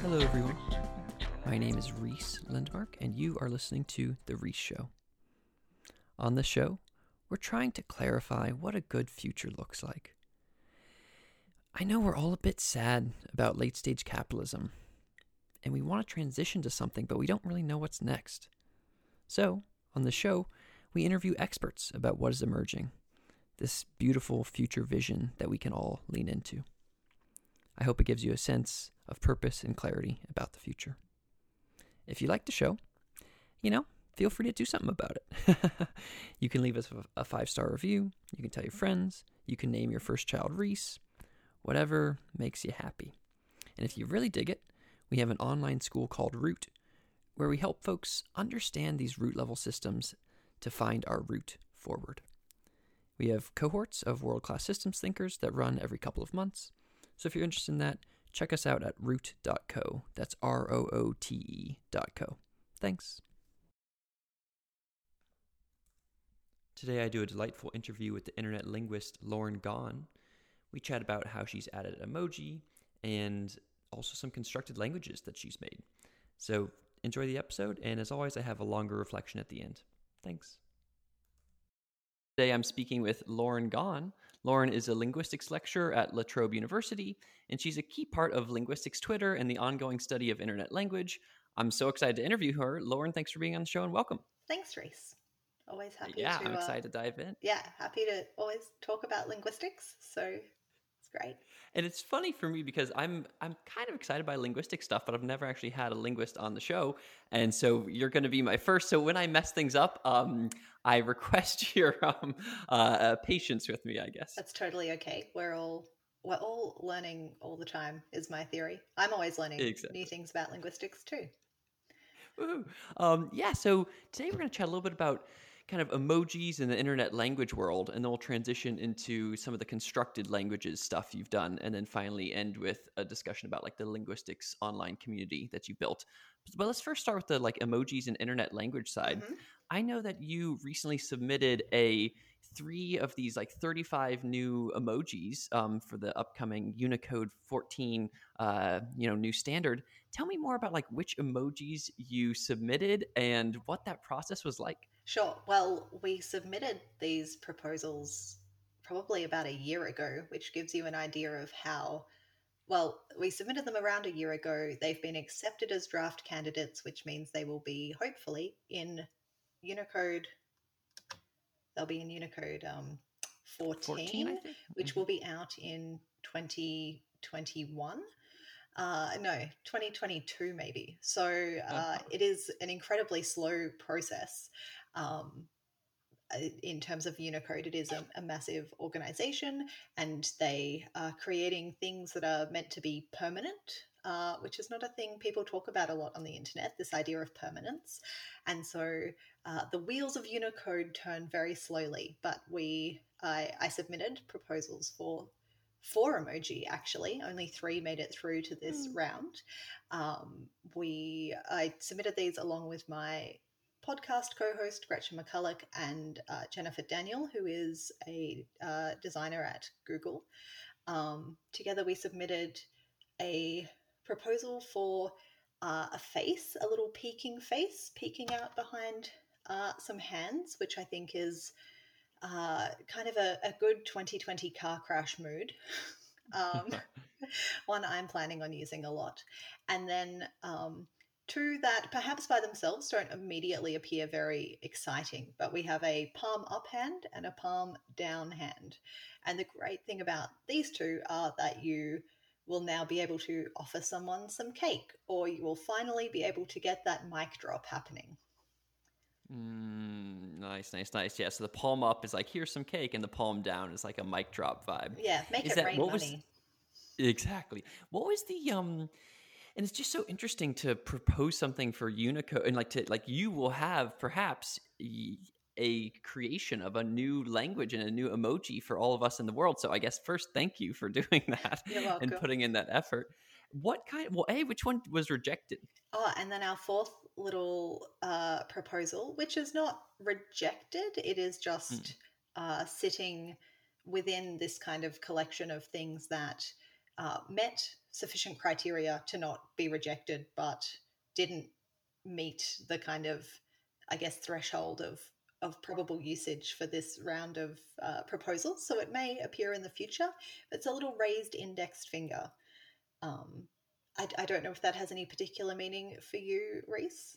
Hello, everyone. My name is Rhys Lindmark, and you are listening to The Rhys Show. On the show, we're trying to clarify what a good future looks like. I know we're all a bit sad about late stage capitalism, and we want to transition to something, but we don't really know what's next. So, on the show, we interview experts about what is emerging, this beautiful future vision that we can all lean into. I hope it gives you a sense of purpose and clarity about the future. If you like the show, you know, feel free to do something about it. you can leave us a five star review. You can tell your friends. You can name your first child Rhys. Whatever makes you happy. And if you really dig it, we have an online school called Roote, where we help folks understand these root level systems to find our route forward. We have cohorts of world class systems thinkers that run every couple of months. So if you're interested in that, check us out at roote.co. That's R O O T E.co. Thanks. Today, I do a delightful interview with the internet linguist Lauren Gawne. We chat about how she's added emoji and also some constructed languages that she's made. So, enjoy the episode, and as always, I have a longer reflection at the end. Thanks. Today, I'm speaking with Lauren Gawne. Lauren is a linguistics lecturer at La Trobe University, and she's a key part of linguistics Twitter and the ongoing study of internet language. I'm so excited to interview her. Lauren, thanks for being on the show and welcome. Thanks, Rhys. Always happy yeah, to. I'm uh, excited to dive in. yeah, happy to always talk about linguistics. So great. And it's funny for me because I'm I'm kind of excited by linguistic stuff, but I've never actually had a linguist on the show, and so you're going to be my first. So when I mess things up, um, I request your um, uh, uh, patience with me. I guess That's totally okay. We're all we're all learning all the time. Is my theory. I'm always learning Exactly. new things about linguistics too. Um, yeah, so today we're going to chat a little bit about kind of emojis in the internet language world, and then we'll transition into some of the constructed languages stuff you've done, and then finally end with a discussion about like the linguistics online community that you built. But let's first start with the like emojis and internet language side. Mhm. I know that you recently submitted a three of these like 35 new emojis um, for the upcoming Unicode 14 uh, you know new standard. Tell me more about like which emojis you submitted and what that process was like. Sure. Well, we submitted these proposals probably about a year ago, which gives you an idea of how. Well, we submitted them around a year ago. They've been accepted as draft candidates, which means they will be hopefully in Unicode. They'll be in Unicode um, 14, 14, I think. which Mhm. will be out in 2021. Uh, no, 2022 maybe. So uh, Oh. it is an incredibly slow process. Um, in terms of Unicode, it is a, a massive organization and they are creating things that are meant to be permanent, uh, which is not a thing people talk about a lot on the internet, this idea of permanence. And so uh, the wheels of Unicode turn very slowly, but we, I, I submitted proposals for four emoji actually only three made it through to this Hmm. round um, we i submitted these along with my podcast co-host Gretchen McCulloch and uh, Jennifer Daniel, who is a uh, designer at Google. Um, together, we submitted a proposal for uh, a face, a little peeking face, peeking out behind uh, some hands, which I think is uh, kind of a, a good 2020 car crash mood. um, one I'm planning on using a lot. And then um, two that perhaps by themselves don't immediately appear very exciting, but we have a palm up hand and a palm down hand. And the great thing about these two are that you will now be able to offer someone some cake, or you will finally be able to get that mic drop happening. Mm, nice, nice, nice. Yeah. So the palm up is like here's some cake, and the palm down is like a mic drop vibe. Yeah, make Is it that- rain what was- money. Exactly. What was the um and it's just so interesting to propose something for Unicode and like to like you will have perhaps a creation of a new language and a new emoji for all of us in the world. So I guess first thank you for doing that and putting in that effort. What kind? Well, a which one was rejected? Oh, and then our fourth little uh, proposal, which is not rejected, it is just mm. uh, sitting within this kind of collection of things that uh, met sufficient criteria to not be rejected, but didn't meet the kind of, I guess, threshold of of probable usage for this round of uh, proposals. So it may appear in the future. It's a little raised indexed finger. Um, I, I don't know if that has any particular meaning for you, Rhys.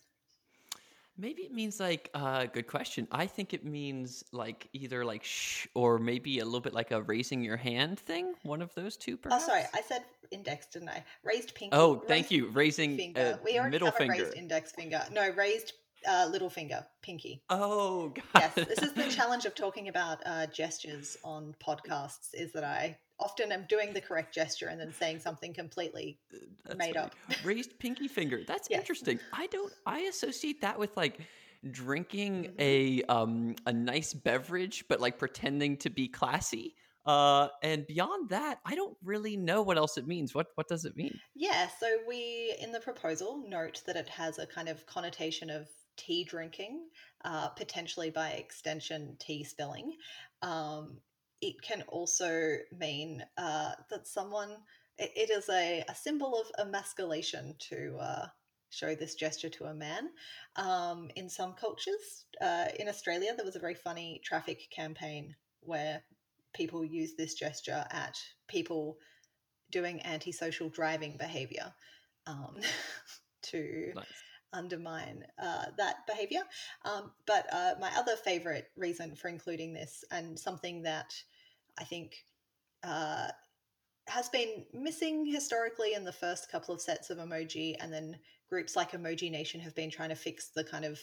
Maybe it means like uh good question. I think it means like either like shh or maybe a little bit like a raising your hand thing. One of those two. Perhaps? Oh, sorry, I said index, didn't I? Raised pinky. Oh, thank you. Raising finger. we already middle have finger. raised index finger. No, raised uh, little finger, pinky. Oh, God. yes. This is the challenge of talking about uh, gestures on podcasts. Is that I often am doing the correct gesture and then saying something completely uh, That's made up. Raised pinky finger. That's yes. interesting. I don't. I associate that with like drinking mm-hmm. a um a nice beverage, but like pretending to be classy. Uh, and beyond that, I don't really know what else it means. What what does it mean? Yeah, so we in the proposal note that it has a kind of connotation of tea drinking, uh, potentially by extension tea spilling. Um, it can also mean uh, that someone it, it is a, a symbol of emasculation to uh, show this gesture to a man. Um, in some cultures, uh, in Australia, there was a very funny traffic campaign where people use this gesture at people doing antisocial driving behavior um, to nice. undermine uh, that behavior. Um, but uh, my other favorite reason for including this, and something that I think uh, has been missing historically in the first couple of sets of emoji, and then groups like Emojination have been trying to fix the kind of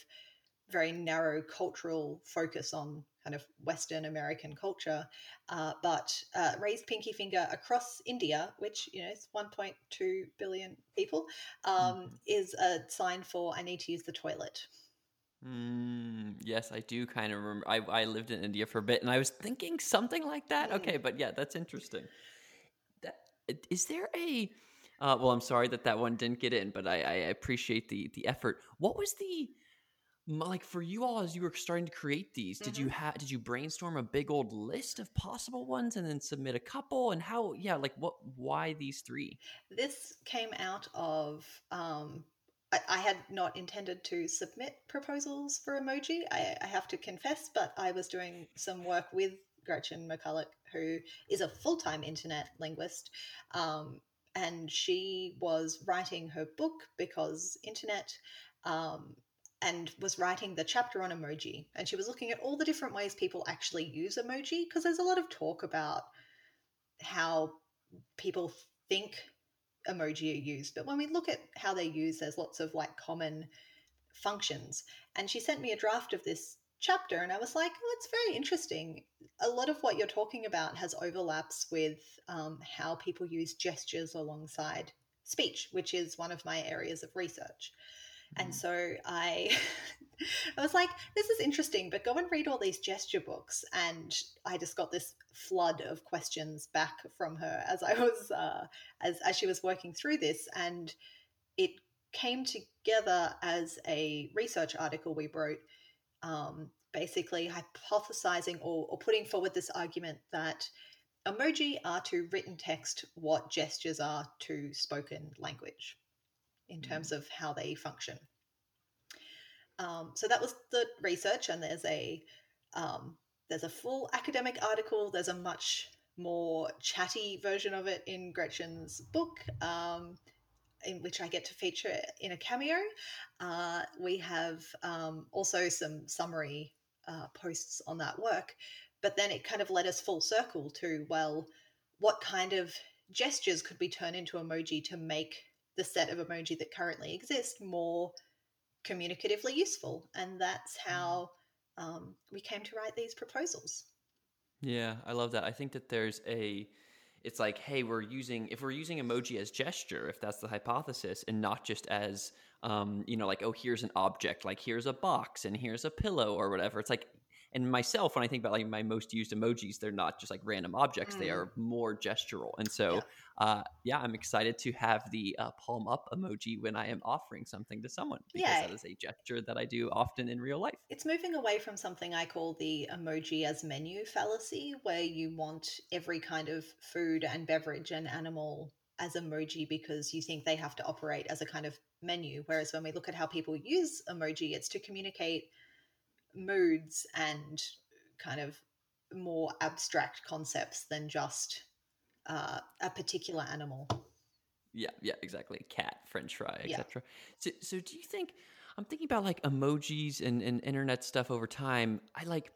very narrow cultural focus on kind of Western American culture, uh, but uh, raised pinky finger across India, which you know is 1.2 billion people, um, mm-hmm. is a sign for I need to use the toilet. Mm, yes, I do kind of remember. I, I lived in India for a bit, and I was thinking something like that. Mm. Okay, but yeah, that's interesting. That, is there a? Uh, well, I'm sorry that that one didn't get in, but I, I appreciate the the effort. What was the like for you all as you were starting to create these did mm-hmm. you have did you brainstorm a big old list of possible ones and then submit a couple and how yeah like what why these three this came out of um I, had not intended to submit proposals for emoji I, I have to confess but i was doing some work with gretchen mcculloch who is a full-time internet linguist um, and she was writing her book because internet um, and was writing the chapter on emoji. And she was looking at all the different ways people actually use emoji because there's a lot of talk about how people think emoji are used. But when we look at how they're used, there's lots of like common functions. And she sent me a draft of this chapter, and I was like, oh, it's very interesting. A lot of what you're talking about has overlaps with um, how people use gestures alongside speech, which is one of my areas of research. And mm. so I I was like, this is interesting, but go and read all these gesture books. And I just got this flood of questions back from her as I was uh, as as she was working through this, and it came together as a research article we wrote, um, basically hypothesizing or, or putting forward this argument that emoji are to written text what gestures are to spoken language in terms mm. of how they function. Um, so that was the research, and there's a um, there's a full academic article. There's a much more chatty version of it in Gretchen's book, um, in which I get to feature in a cameo. Uh, we have um, also some summary uh, posts on that work, but then it kind of led us full circle to well, what kind of gestures could we turn into emoji to make the set of emoji that currently exist more communicatively useful. And that's mm. how um, we came to write these proposals. Yeah, I love that. I think that there's a it's like hey we're using if we're using emoji as gesture if that's the hypothesis and not just as um, you know like oh here's an object like here's a box and here's a pillow or whatever it's like and myself when I think about like my most used emojis, they're not just like random objects; mm. they are more gestural. And so, yeah. Uh, yeah, I'm excited to have the uh, palm up emoji when I am offering something to someone because yeah. that is a gesture that I do often in real life. It's moving away from something I call the emoji as menu fallacy, where you want every kind of food and beverage and animal as emoji because you think they have to operate as a kind of menu. Whereas when we look at how people use emoji, it's to communicate moods and kind of more abstract concepts than just uh, a particular animal. Yeah, yeah, exactly. Cat, French fry, etc. Yeah. So, so do you think? I'm thinking about like emojis and, and internet stuff over time. I like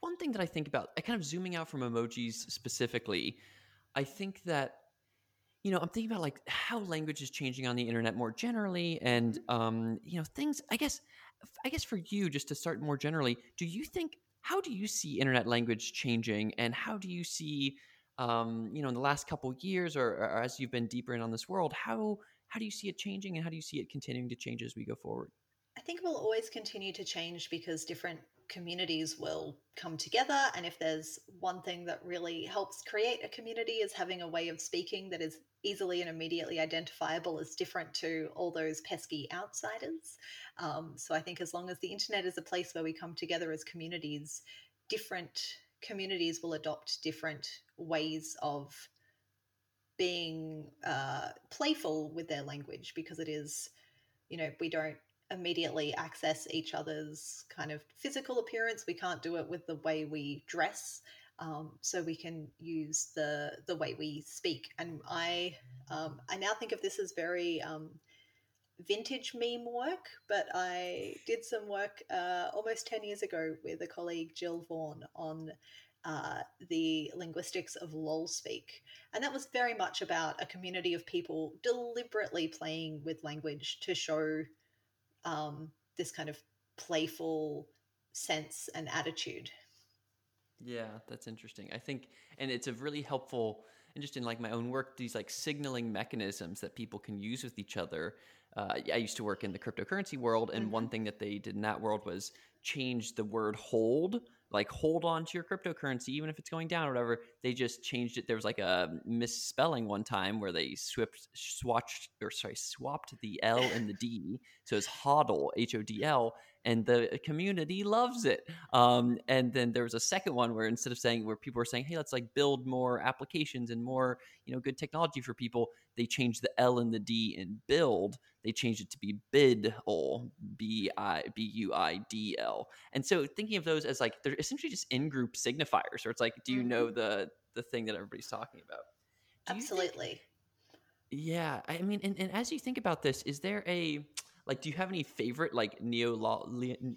one thing that I think about. I kind of zooming out from emojis specifically. I think that you know, I'm thinking about like how language is changing on the internet more generally, and um, you know, things. I guess, I guess for you, just to start more generally, do you think how do you see internet language changing, and how do you see, um, you know, in the last couple years, or, or as you've been deeper in on this world, how how do you see it changing, and how do you see it continuing to change as we go forward? I think it will always continue to change because different communities will come together. And if there's one thing that really helps create a community is having a way of speaking that is easily and immediately identifiable as different to all those pesky outsiders. Um, so I think as long as the internet is a place where we come together as communities, different communities will adopt different ways of being uh, playful with their language because it is, you know, we don't immediately access each other's kind of physical appearance. We can't do it with the way we dress. Um, so we can use the the way we speak. And I um, I now think of this as very um, vintage meme work, but I did some work uh, almost ten years ago with a colleague Jill Vaughan on. Uh, the linguistics of lol speak and that was very much about a community of people deliberately playing with language to show um, this kind of playful sense and attitude. Yeah, that's interesting. I think, and it's a really helpful, and just in like my own work, these like signaling mechanisms that people can use with each other. Uh, I used to work in the cryptocurrency world, and mm-hmm. one thing that they did in that world was change the word hold like hold on to your cryptocurrency even if it's going down or whatever they just changed it. There was like a misspelling one time where they swapped swatched or sorry swapped the l and the d. So it's hodl h-o-d-l and the community loves it. Um, and then there was a second one where instead of saying where people were saying, "Hey, let's like build more applications and more you know good technology for people," they changed the L and the D in build. They changed it to be bidl, B I B U I D L. And so thinking of those as like they're essentially just in group signifiers, or it's like, do you know mm-hmm. the the thing that everybody's talking about? Do Absolutely. Think, yeah, I mean, and, and as you think about this, is there a like do you have any favorite like neo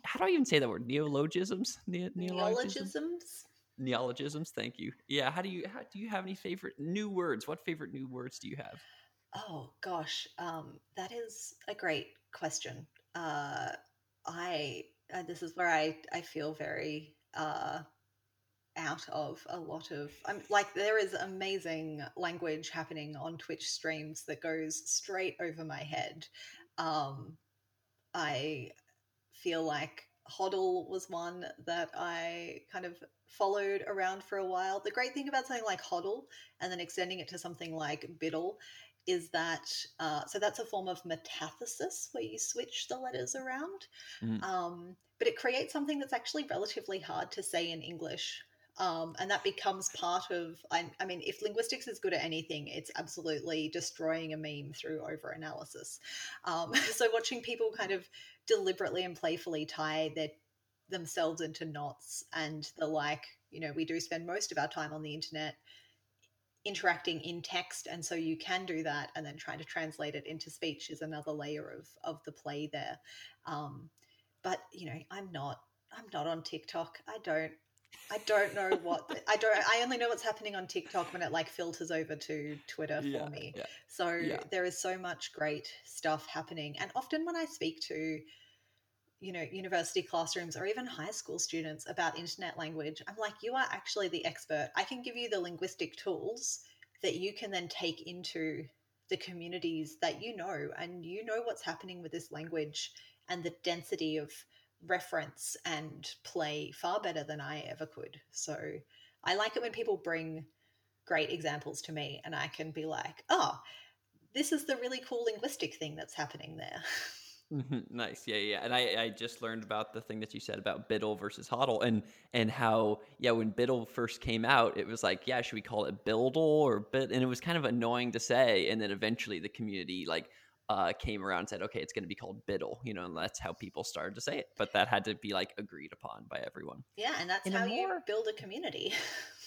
how do i even say that word? Neologisms? Ne- neologisms? Neologisms thank you. Yeah how do you how, do you have any favorite new words? What favorite new words do you have? Oh gosh um, that is a great question. Uh, i uh, this is where i i feel very uh, out of a lot of I'm like there is amazing language happening on Twitch streams that goes straight over my head. Um, I feel like Hodl was one that I kind of followed around for a while. The great thing about something like Hodl and then extending it to something like Biddle is that uh, so that's a form of metathesis where you switch the letters around, mm. um, but it creates something that's actually relatively hard to say in English. Um, and that becomes part of I, I, mean if linguistics is good at anything it's absolutely destroying a meme through over analysis um, so watching people kind of deliberately and playfully tie their themselves into knots and the like you know we do spend most of our time on the internet interacting in text and so you can do that and then trying to translate it into speech is another layer of of the play there. Um, but you know i'm not i'm not on tiktok. I don't I don't know what I don't. I only know what's happening on TikTok when it like filters over to Twitter yeah, for me. Yeah, so yeah. there is so much great stuff happening, and often when I speak to, you know, university classrooms or even high school students about internet language, I'm like, you are actually the expert. I can give you the linguistic tools that you can then take into the communities that you know, and you know what's happening with this language and the density of reference and play far better than I ever could. So I like it when people bring great examples to me and I can be like, oh, this is the really cool linguistic thing that's happening there. Mm-hmm. nice, yeah, yeah. And I, I just learned about the thing that you said about Biddle versus Hodl, and and how yeah, when Biddle first came out, it was like yeah, should we call it Bildle or Bit? And it was kind of annoying to say. And then eventually the community like uh, came around and said, okay, it's going to be called Biddle, you know, and that's how people started to say it. But that had to be like agreed upon by everyone. Yeah, and that's in how more... you build a community.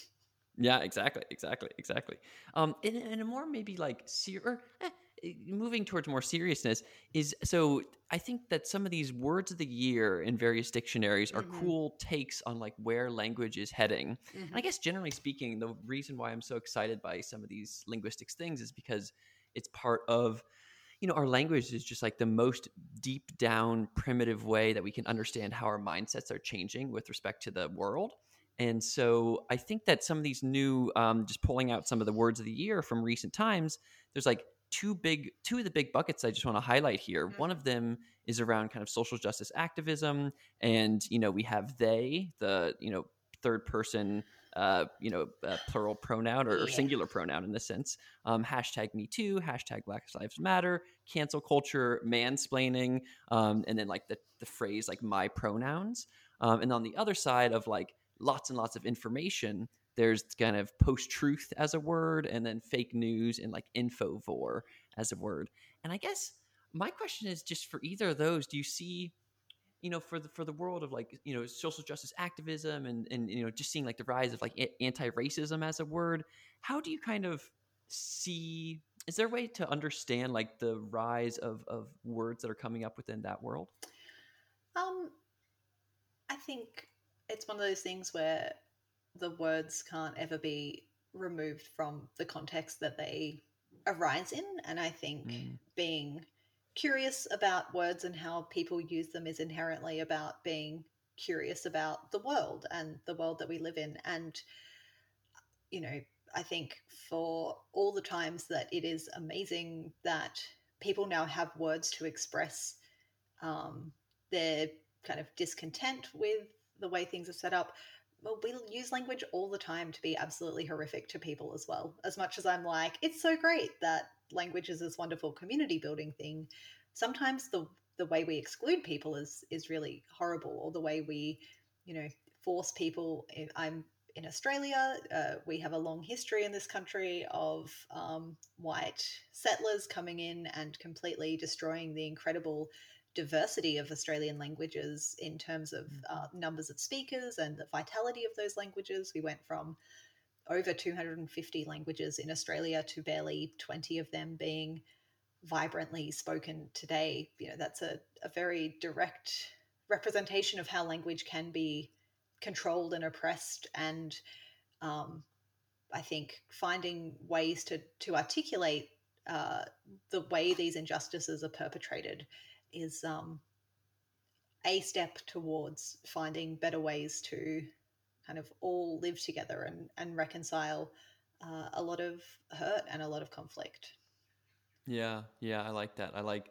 yeah, exactly, exactly, exactly. Um, in, in a more maybe like ser- eh, eh, moving towards more seriousness is so I think that some of these words of the year in various dictionaries are mm-hmm. cool takes on like where language is heading. Mm-hmm. And I mm-hmm. guess generally speaking, the reason why I'm so excited by some of these linguistics things is because it's part of you know, our language is just like the most deep down primitive way that we can understand how our mindsets are changing with respect to the world. And so I think that some of these new, um, just pulling out some of the words of the year from recent times, there's like two big, two of the big buckets I just want to highlight here. Mm-hmm. One of them is around kind of social justice activism, and you know we have they, the you know third person uh, you know, plural pronoun or, or, singular pronoun in this sense. Um, hashtag Me Too, hashtag Black Lives Matter, cancel culture, mansplaining, um, and then like the the phrase like my pronouns. Um, and on the other side of like lots and lots of information, there's kind of post truth as a word, and then fake news and like infovore as a word. And I guess my question is just for either of those, do you see you know for the for the world of like you know social justice activism and and you know just seeing like the rise of like anti-racism as a word how do you kind of see is there a way to understand like the rise of of words that are coming up within that world um i think it's one of those things where the words can't ever be removed from the context that they arise in and i think mm. being curious about words and how people use them is inherently about being curious about the world and the world that we live in. And, you know, I think for all the times that it is amazing that people now have words to express um, their kind of discontent with the way things are set up. Well, we use language all the time to be absolutely horrific to people as well. As much as I'm like, it's so great that language is this wonderful community building thing, sometimes the the way we exclude people is is really horrible, or the way we, you know, force people. I'm in Australia. Uh, we have a long history in this country of um, white settlers coming in and completely destroying the incredible diversity of Australian languages in terms of mm. uh, numbers of speakers and the vitality of those languages. We went from over 250 languages in Australia to barely 20 of them being vibrantly spoken today. You know, that's a, a very direct representation of how language can be controlled and oppressed. And um, I think finding ways to, to articulate uh, the way these injustices are perpetrated is um, a step towards finding better ways to kind of all live together and, and reconcile uh, a lot of hurt and a lot of conflict. Yeah, yeah, I like that. I like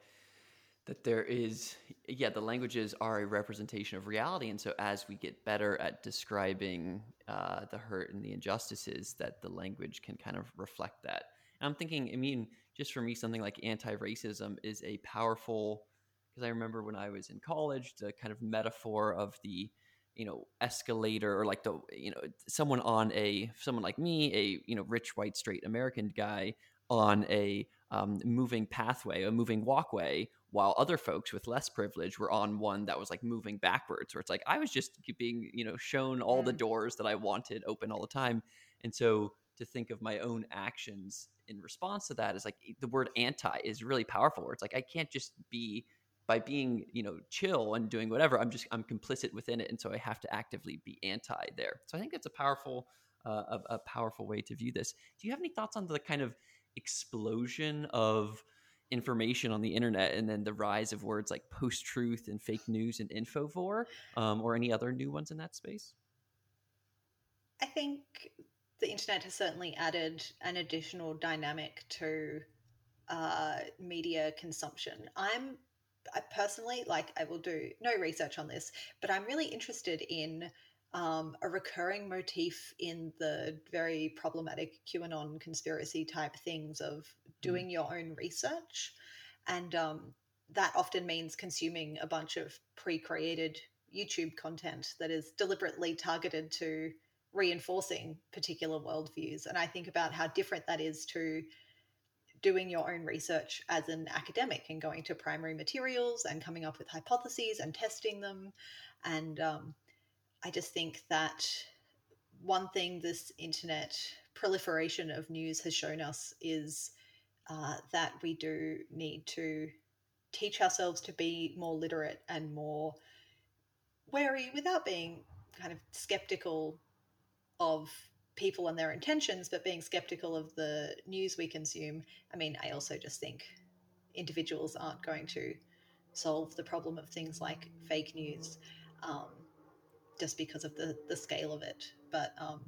that there is yeah the languages are a representation of reality and so as we get better at describing uh, the hurt and the injustices that the language can kind of reflect that and i'm thinking i mean just for me something like anti-racism is a powerful because i remember when i was in college the kind of metaphor of the you know escalator or like the you know someone on a someone like me a you know rich white straight american guy on a um, moving pathway, a moving walkway, while other folks with less privilege were on one that was like moving backwards, where it's like I was just being, you know, shown all the mm. doors that I wanted open all the time. And so to think of my own actions in response to that is like the word anti is really powerful, where it's like I can't just be by being you know chill and doing whatever i'm just i'm complicit within it and so i have to actively be anti there so i think it's a powerful uh, a, a, powerful way to view this do you have any thoughts on the kind of explosion of information on the internet and then the rise of words like post truth and fake news and infovore um, or any other new ones in that space? I think the internet has certainly added an additional dynamic to uh, media consumption. I'm I personally, like, I will do no research on this, but I'm really interested in um, a recurring motif in the very problematic QAnon conspiracy type things of doing mm. your own research. And um, that often means consuming a bunch of pre created YouTube content that is deliberately targeted to reinforcing particular worldviews. And I think about how different that is to doing your own research as an academic and going to primary materials and coming up with hypotheses and testing them. And um, I just think that one thing this internet proliferation of news has shown us is uh, that we do need to teach ourselves to be more literate and more wary without being kind of skeptical of people and their intentions, but being skeptical of the news we consume. I mean, I also just think individuals aren't going to solve the problem of things like fake news um, just because of the, the scale of it. But um,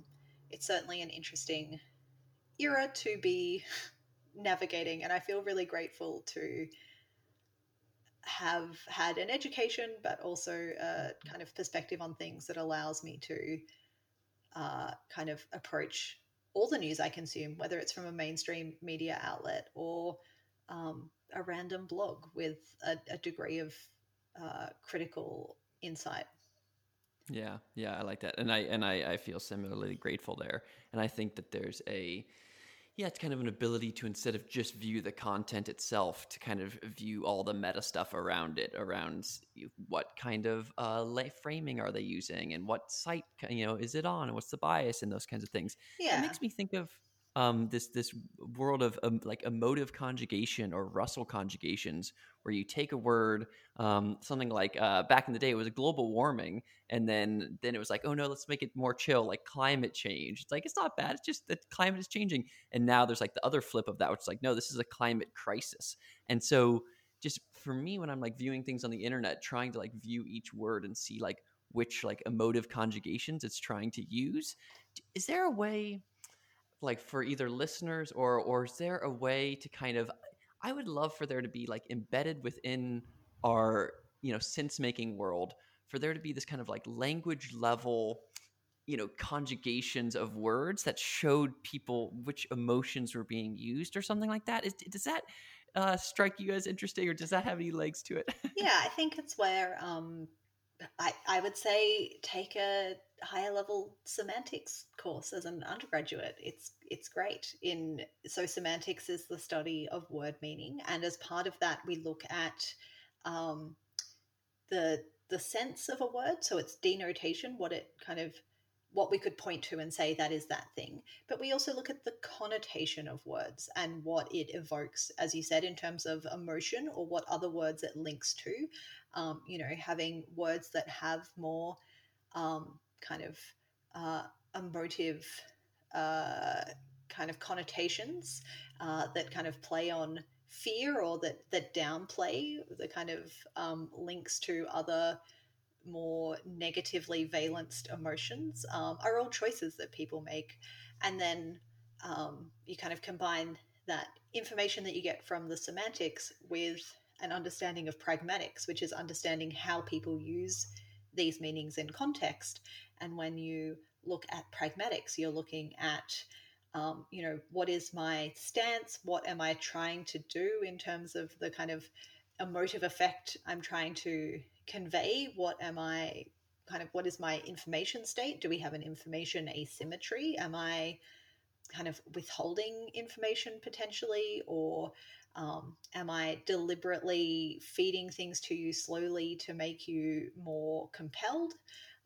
it's certainly an interesting era to be navigating, and I feel really grateful to have had an education, but also a kind of perspective on things that allows me to uh, kind of approach all the news I consume, whether it's from a mainstream media outlet or um, a random blog with a, a degree of uh, critical insight. Yeah, yeah, I like that, and I and I, I feel similarly grateful there, and I think that there's a yeah, it's kind of an ability to instead of just view the content itself, to kind of view all the meta stuff around it, around what kind of uh, framing are they using, and what site you know is it on, and what's the bias, and those kinds of things. Yeah, it makes me think of um, this this world of um, like emotive conjugation or Russell conjugations, where you take a word, um, something like uh, back in the day it was global warming, and then then it was like, oh no, let's make it more chill, like climate change. It's like it's not bad, it's just that climate is changing, and now there's like the other flip of that, which is like, no, this is a climate crisis, and so just for me when I'm like viewing things on the internet, trying to like view each word and see like which like emotive conjugations it's trying to use, is there a way? Like for either listeners or or is there a way to kind of I would love for there to be like embedded within our you know sense making world for there to be this kind of like language level you know conjugations of words that showed people which emotions were being used or something like that? Is does that uh, strike you as interesting or does that have any legs to it? Yeah i think it's where um, I, I would say take a higher level semantics course as an undergraduate. It's it's great. In so semantics is the study of word meaning, and as part of that, we look at um, the the sense of a word. So it's denotation, what it kind of what we could point to and say that is that thing. But we also look at the connotation of words and what it evokes, as you said, in terms of emotion or what other words it links to. Um, you know, having words that have more um, kind of uh, emotive uh, kind of connotations uh, that kind of play on fear or that that downplay the kind of um, links to other more negatively valenced emotions um, are all choices that people make. And then um, you kind of combine that information that you get from the semantics with an understanding of pragmatics, which is understanding how people use these meanings in context. And when you look at pragmatics, you're looking at um, you know, what is my stance? What am I trying to do in terms of the kind of emotive effect I'm trying to convey what am I kind of what is my information state? Do we have an information asymmetry? Am I kind of withholding information potentially, or um, am I deliberately feeding things to you slowly to make you more compelled?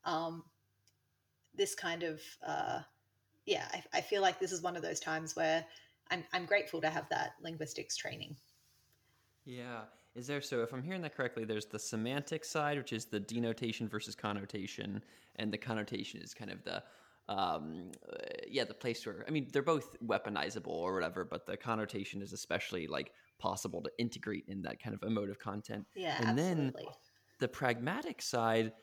Um, this kind of, uh, yeah, I, I feel like this is one of those times where I'm, I'm grateful to have that linguistics training. Yeah. Is there so if I'm hearing that correctly, there's the semantic side, which is the denotation versus connotation, and the connotation is kind of the um, uh, yeah, the place where I mean they're both weaponizable or whatever, but the connotation is especially like possible to integrate in that kind of emotive content. Yeah, and absolutely. then the pragmatic side,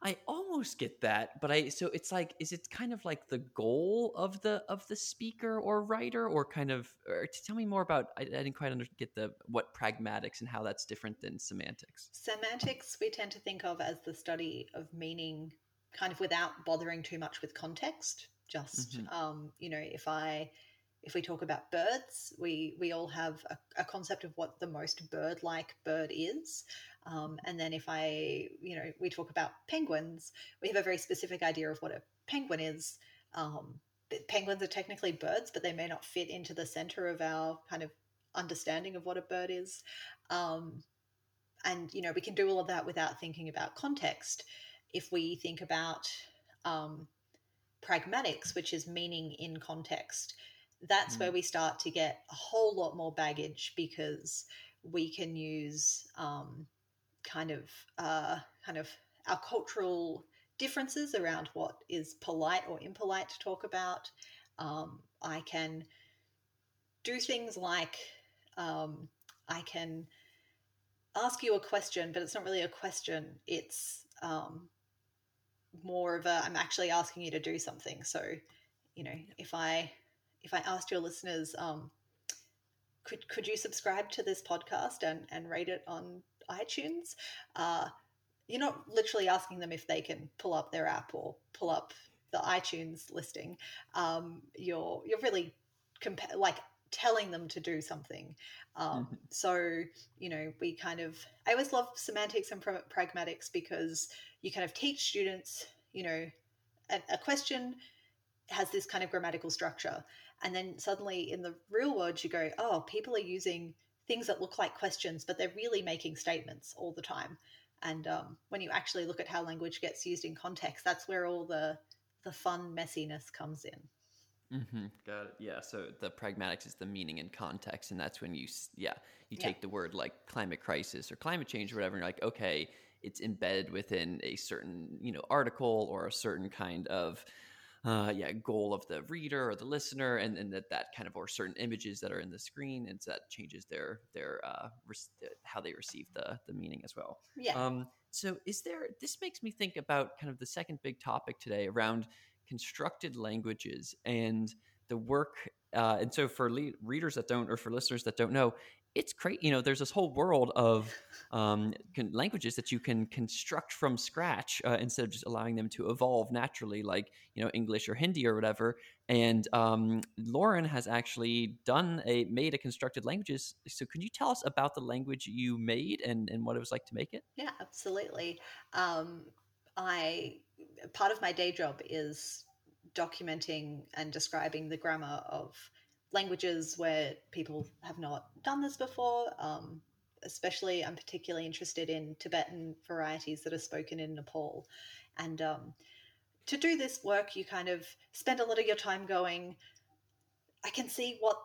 I almost get that, but I so it's like is it kind of like the goal of the of the speaker or writer or kind of or to tell me more about I, I didn't quite under, get the what pragmatics and how that's different than semantics. Semantics we tend to think of as the study of meaning kind of without bothering too much with context. Just mm-hmm. um, you know, if I if we talk about birds, we we all have a, a concept of what the most bird-like bird is. Um, and then if I, you know, we talk about penguins, we have a very specific idea of what a penguin is. Um, penguins are technically birds, but they may not fit into the center of our kind of understanding of what a bird is. Um, and, you know, we can do all of that without thinking about context. If we think about um, pragmatics, which is meaning in context, that's mm. where we start to get a whole lot more baggage because we can use um, kind of uh, kind of our cultural differences around what is polite or impolite to talk about. Um, I can do things like um, I can ask you a question, but it's not really a question. It's um, more of a I'm actually asking you to do something. So, you know, if I if I asked your listeners, um, could could you subscribe to this podcast and and rate it on iTunes, uh, you're not literally asking them if they can pull up their app or pull up the iTunes listing. Um, you're you're really compa- like telling them to do something. Um, mm-hmm. So you know, we kind of I always love semantics and pragmatics because you kind of teach students, you know, a, a question has this kind of grammatical structure, and then suddenly in the real world you go, oh, people are using things that look like questions, but they're really making statements all the time. And um, when you actually look at how language gets used in context, that's where all the the fun messiness comes in. Mm-hmm. Got it. Yeah. So the pragmatics is the meaning and context, and that's when you, yeah, you take yeah. the word like climate crisis or climate change or whatever, and you're like, okay, it's embedded within a certain, you know, article or a certain kind of uh, yeah goal of the reader or the listener and, and that that kind of or certain images that are in the screen and so that changes their their uh, re- how they receive the the meaning as well. Yeah. Um so is there this makes me think about kind of the second big topic today around constructed languages and the work uh, and so for le- readers that don't or for listeners that don't know it's great. You know, there's this whole world of um, con- languages that you can construct from scratch uh, instead of just allowing them to evolve naturally, like you know English or Hindi or whatever. And um, Lauren has actually done a made a constructed languages. So, can you tell us about the language you made and and what it was like to make it? Yeah, absolutely. Um, I part of my day job is documenting and describing the grammar of languages where people have not done this before. Um, especially, I'm particularly interested in Tibetan varieties that are spoken in Nepal. And um, to do this work, you kind of spend a lot of your time going, I can see what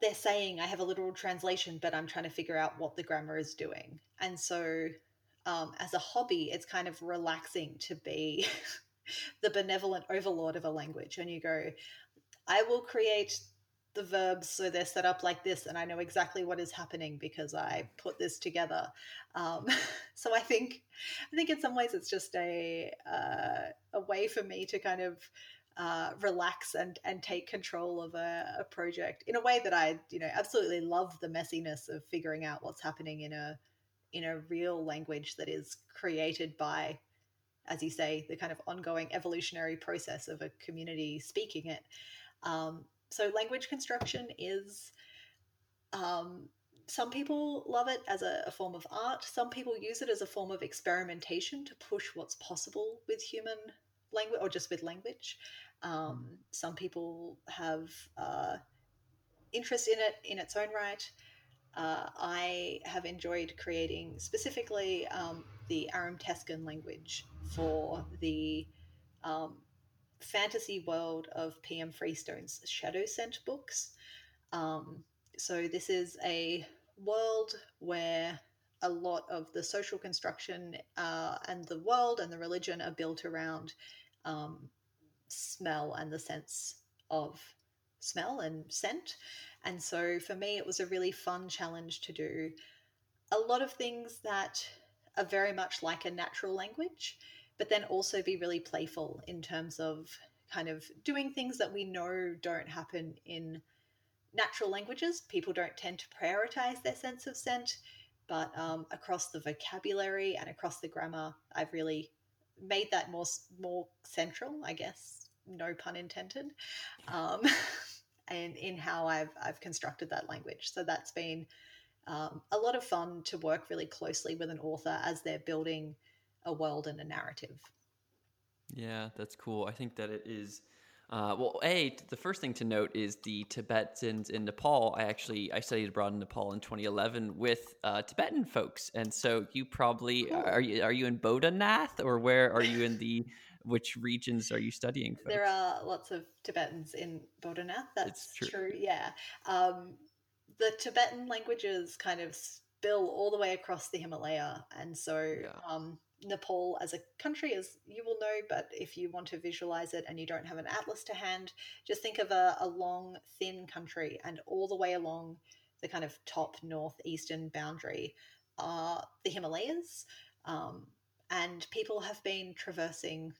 they're saying. I have a literal translation, but I'm trying to figure out what the grammar is doing. And so, um, as a hobby, it's kind of relaxing to be the benevolent overlord of a language. And you go, I will create the verbs so they're set up like this and i know exactly what is happening because i put this together. Um, so i think i think in some ways it's just a uh, a way for me to kind of uh, relax and and take control of a, a, project in a way that i you know absolutely love the messiness of figuring out what's happening in a in a real language that is created by as you say the kind of ongoing evolutionary process of a community speaking it. Um, so language construction is um, some people love it as a, a, form of art. Some people use it as a form of experimentation to push what's possible with human language or just with language. Um, hmm. some people have uh, interest in it in its own right. Uh, I have enjoyed creating specifically um, the Aram-Tescan language for the um, fantasy world of PM Freestone's Shadowscent books. Um, so this is a world where a lot of the social construction uh, and the world and the religion are built around um, smell and the sense of smell and scent. And so for me, it was a really fun challenge to do a lot of things that are very much like a natural language but then also be really playful in terms of kind of doing things that we know don't happen in natural languages. People don't tend to prioritize their sense of scent, but um, across the vocabulary and across the grammar, I've really made that more more central, I guess. No pun intended. Um, and in how I've I've constructed that language. So that's been um, a lot of fun to work really closely with an author as they're building a world and a narrative. Yeah, that's cool. I think that it is. Uh, well, a the first thing to note is the Tibetans in Nepal. I actually I studied abroad in Nepal in 2011 with uh, Tibetan folks, and so you probably cool. are you are you in Bodhanath or where are you in the which regions are you studying? Folks? There are lots of Tibetans in Bodhanath. That's true. true. Yeah, um, the Tibetan languages kind of spill all the way across the Himalaya, and so yeah. um, Nepal as a country, as you will know, but if you want to visualize it and you don't have an atlas to hand, just think of a, a long, thin country, and all the way along the kind of top northeastern boundary are the Himalayas. Um, and people have been traversing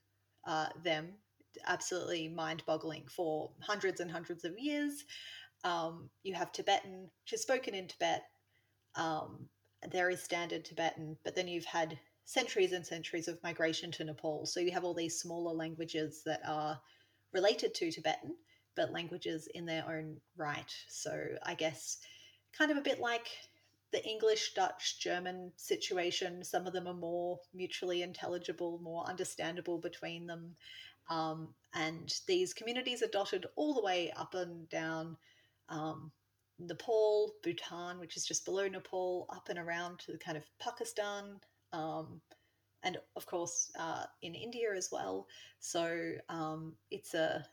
uh, them, absolutely mind boggling, for hundreds and hundreds of years. Um, you have Tibetan, which is spoken in Tibet. Um, there is standard Tibetan, but then you've had centuries and centuries of migration to Nepal. So you have all these smaller languages that are related to Tibetan, but languages in their own right. So I guess kind of a bit like the English, Dutch, German situation. Some of them are more mutually intelligible, more understandable between them. Um, and these communities are dotted all the way up and down um, Nepal, Bhutan, which is just below Nepal, up and around to the kind of Pakistan, um, and of course uh, in India as well. So um, it's a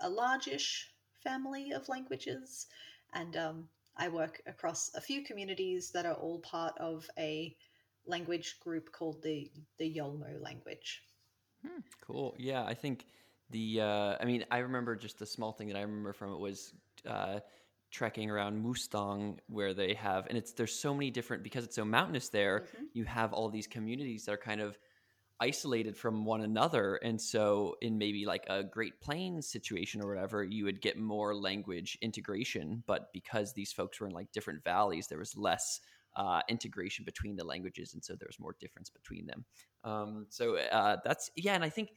a largish family of languages, and um, I work across a few communities that are all part of a language group called the the Yolmo language. Hmm, cool. Yeah, I think the. Uh, I mean, I remember just the small thing that I remember from it was. Uh, trekking around Mustang where they have and it's there's so many different because it's so mountainous there mm-hmm. you have all these communities that are kind of isolated from one another. And so in maybe like a great plains situation or whatever you would get more language integration. But because these folks were in like different valleys there was less uh, integration between the languages. And so there's more difference between them. Um, so uh, that's yeah and i think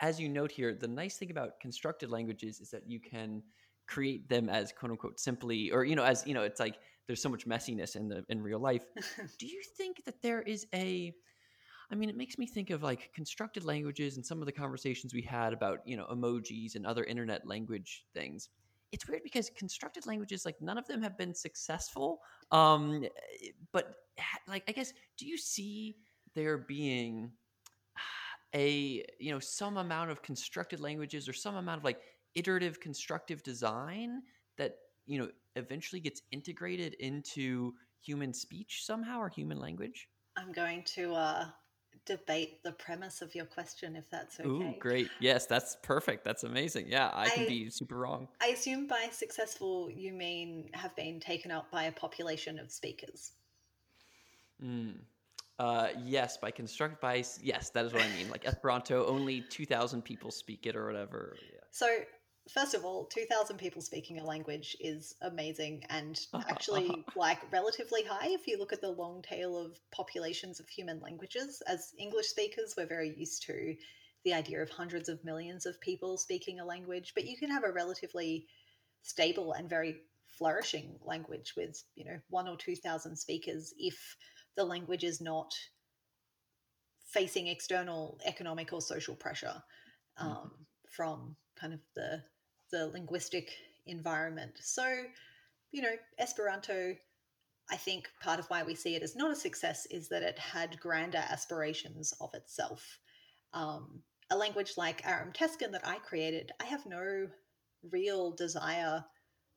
as you note here the nice thing about constructed languages is that you can create them as quote unquote simply or you know as you know it's like there's so much messiness in the in real life. Do you think that there is a i mean it makes me think of like constructed languages and some of the conversations we had about you know emojis and other internet language things. It's weird because constructed languages like none of them have been successful um but like i guess do you see there being a you know some amount of constructed languages or some amount of like iterative constructive design that you know eventually gets integrated into human speech somehow or human language i'm going to uh debate the premise of your question if that's okay. Ooh, great. Yes, that's perfect. That's amazing. Yeah, I, I can be super wrong. I assume by successful you mean have been taken up by a population of speakers. Mm. Uh, yes, by construct by yes, that is what I mean. Like Esperanto, only two thousand people speak it or whatever. Yeah. So first of all, 2,000 people speaking a language is amazing and actually like relatively high if you look at the long tail of populations of human languages. As English speakers, we're very used to the idea of hundreds of millions of people speaking a language, but you can have a relatively stable and very flourishing language with, you know, one or 2,000 speakers if the language is not facing external economic or social pressure mm-hmm. um, mm-hmm. from kind of the the linguistic environment. So, you know, Esperanto, I think part of why we see it as not a success is that it had grander aspirations of itself. Um, a language like Aram-Tescan that I created, I have no real desire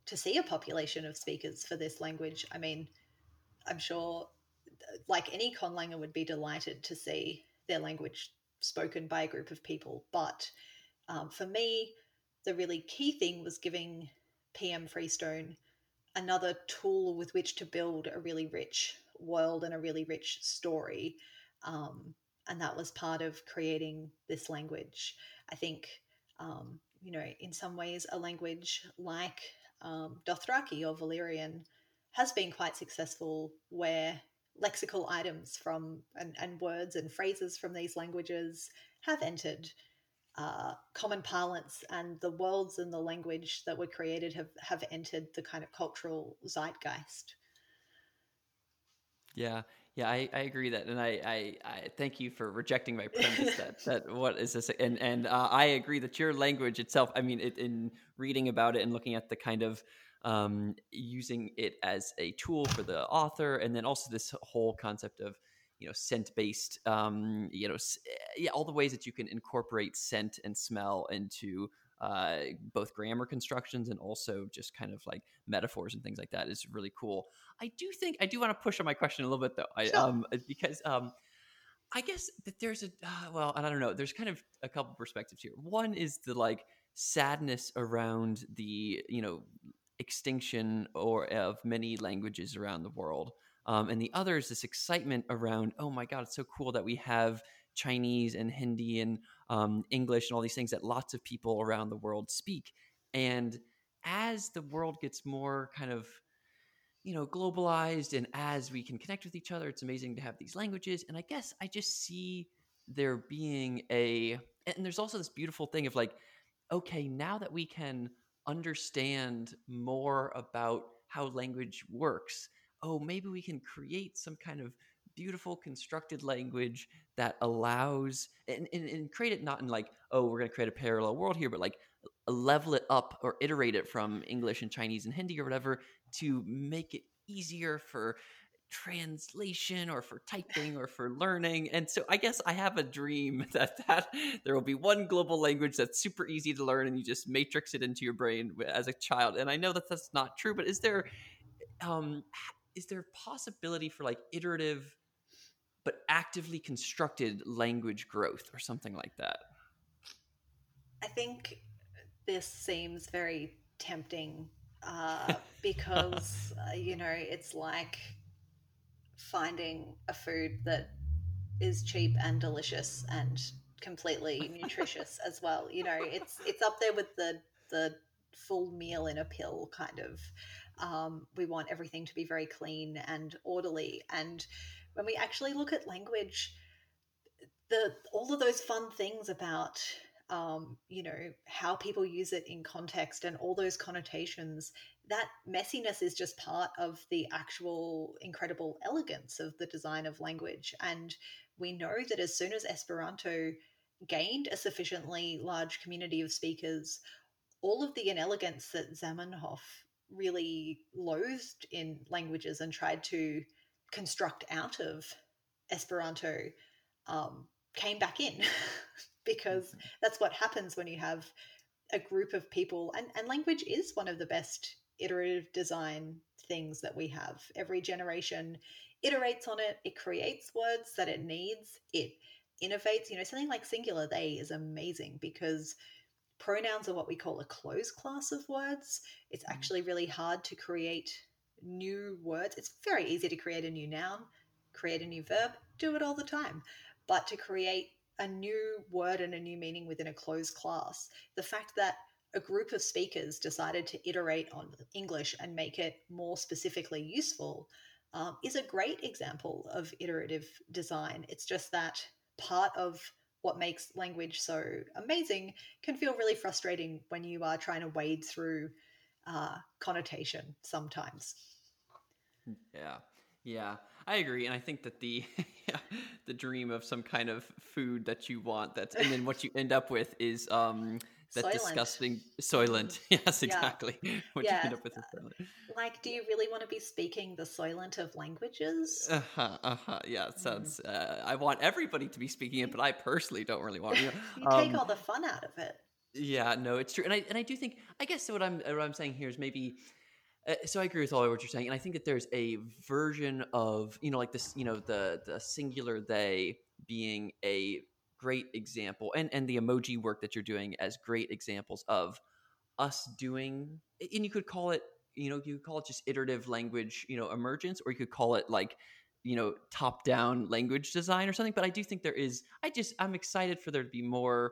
to see a population of speakers for this language. I mean, I'm sure, like any conlanger, would be delighted to see their language spoken by a group of people. But um, for me, the really key thing was giving PM Freestone another tool with which to build a really rich world and a really rich story. Um, and that was part of creating this language. I think, um, you know, in some ways, a language like um, Dothraki or Valyrian has been quite successful where lexical items from and, and words and phrases from these languages have entered uh, common parlance and the worlds and the language that were created have, have entered the kind of cultural zeitgeist. Yeah, yeah, I, I agree that, and I, I, I thank you for rejecting my premise that that what is this, and and uh, I agree that your language itself. I mean, it, in reading about it and looking at the kind of um, using it as a tool for the author, and then also this whole concept of you know scent based, um, you know, yeah, all the ways that you can incorporate scent and smell into uh, both grammar constructions and also just kind of like metaphors and things like that is really cool. I do think I do want to push on my question a little bit though, I, sure. um, because um, I guess that there's a uh, well, I don't know. There's kind of a couple perspectives here. One is the like sadness around the you know extinction or of many languages around the world. Um, and the other is this excitement around, oh my God, it's so cool that we have Chinese and Hindi and um, English and all these things that lots of people around the world speak. And as the world gets more kind of you know globalized and as we can connect with each other it's amazing to have these languages and i guess i just see there being a and there's also this beautiful thing of like okay now that we can understand more about how language works oh maybe we can create some kind of beautiful constructed language that allows and, and, and create it not in like oh we're going to create a parallel world here but like level it up or iterate it from english and chinese and hindi or whatever to make it easier for translation or for typing or for learning. And so i guess i have a dream that that there will be one global language that's super easy to learn and you just matrix it into your brain as a child. And i know that that's not true but is there um is there a possibility for like iterative but actively constructed language growth or something like that. I think this seems very tempting uh, because, uh, you know, it's like finding a food that is cheap and delicious and completely nutritious as well. You know, it's it's up there with the the full meal in a pill kind of. Um, we want everything to be very clean and orderly. And when we actually look at language, the all of those fun things about um, you know how people use it in context and all those connotations that messiness is just part of the actual incredible elegance of the design of language. And we know that as soon as esperanto gained a sufficiently large community of speakers all of the inelegance that zamenhof really loathed in languages and tried to construct out of Esperanto um, came back in because mm-hmm. that's what happens when you have a group of people and, and language is one of the best iterative design things that we have every generation iterates on it it creates words that it needs it innovates you know something like singular they is amazing because pronouns are what we call a closed class of words it's mm-hmm. actually really hard to create new words. It's very easy to create a new noun, create a new verb, do it all the time. But to create a new word and a new meaning within a closed class, the fact that a group of speakers decided to iterate on English and make it more specifically useful um, is a great example of iterative design. It's just that part of what makes language so amazing can feel really frustrating when you are trying to wade through uh, connotation sometimes. Yeah. Yeah, I agree, and I think that the the dream of some kind of food that you want that's and then what you end up with is um that Soylent. disgusting Soylent. Yes, exactly. Yeah. What yeah. you end up with Like, do you really want to be speaking the Soylent of languages? Uh huh. Uh huh. Yeah, it sounds. Mm. Uh, I want everybody to be speaking it, but I personally don't really want. You, you um, take all the fun out of it. Yeah, no, it's true, and I and I do think. I guess what I'm what I'm saying here is maybe uh, so I agree with all of what you're saying, and I think that there's a version of you know like this you know the the singular they being a great example, and and the emoji work that you're doing as great examples of us doing, and you could call it you know you could call it just iterative language you know emergence, or you could call it like you know top down language design or something but i do think there is i just i'm excited for there to be more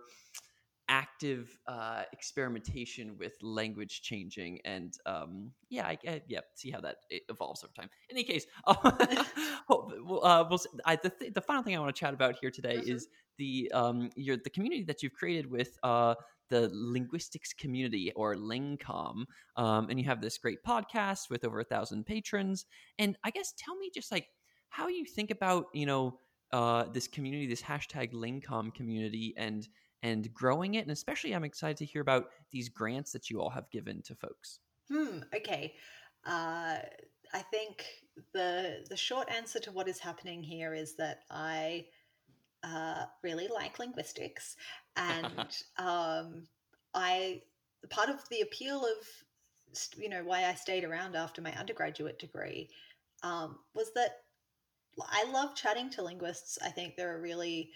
active uh, experimentation with language changing and um, yeah I, I, yeah see how that evolves over time in any case uh, uh, we'll, I, the, th- the final thing i want to chat about here today mm-hmm. is the um, your the community that you've created with uh, the linguistics community or Lingcom. Um, and you have this great podcast with over a thousand patrons. And I guess tell me just like how you think about, you know, uh, this community, this hashtag Lingcom community and and growing it. And especially I'm excited to hear about these grants that you all have given to folks. Hmm, okay. Uh, I think the the short answer to what is happening here is that I uh, really like linguistics, and um, I part of the appeal of you know why I stayed around after my undergraduate degree um, was that I love chatting to linguists. I think they're a really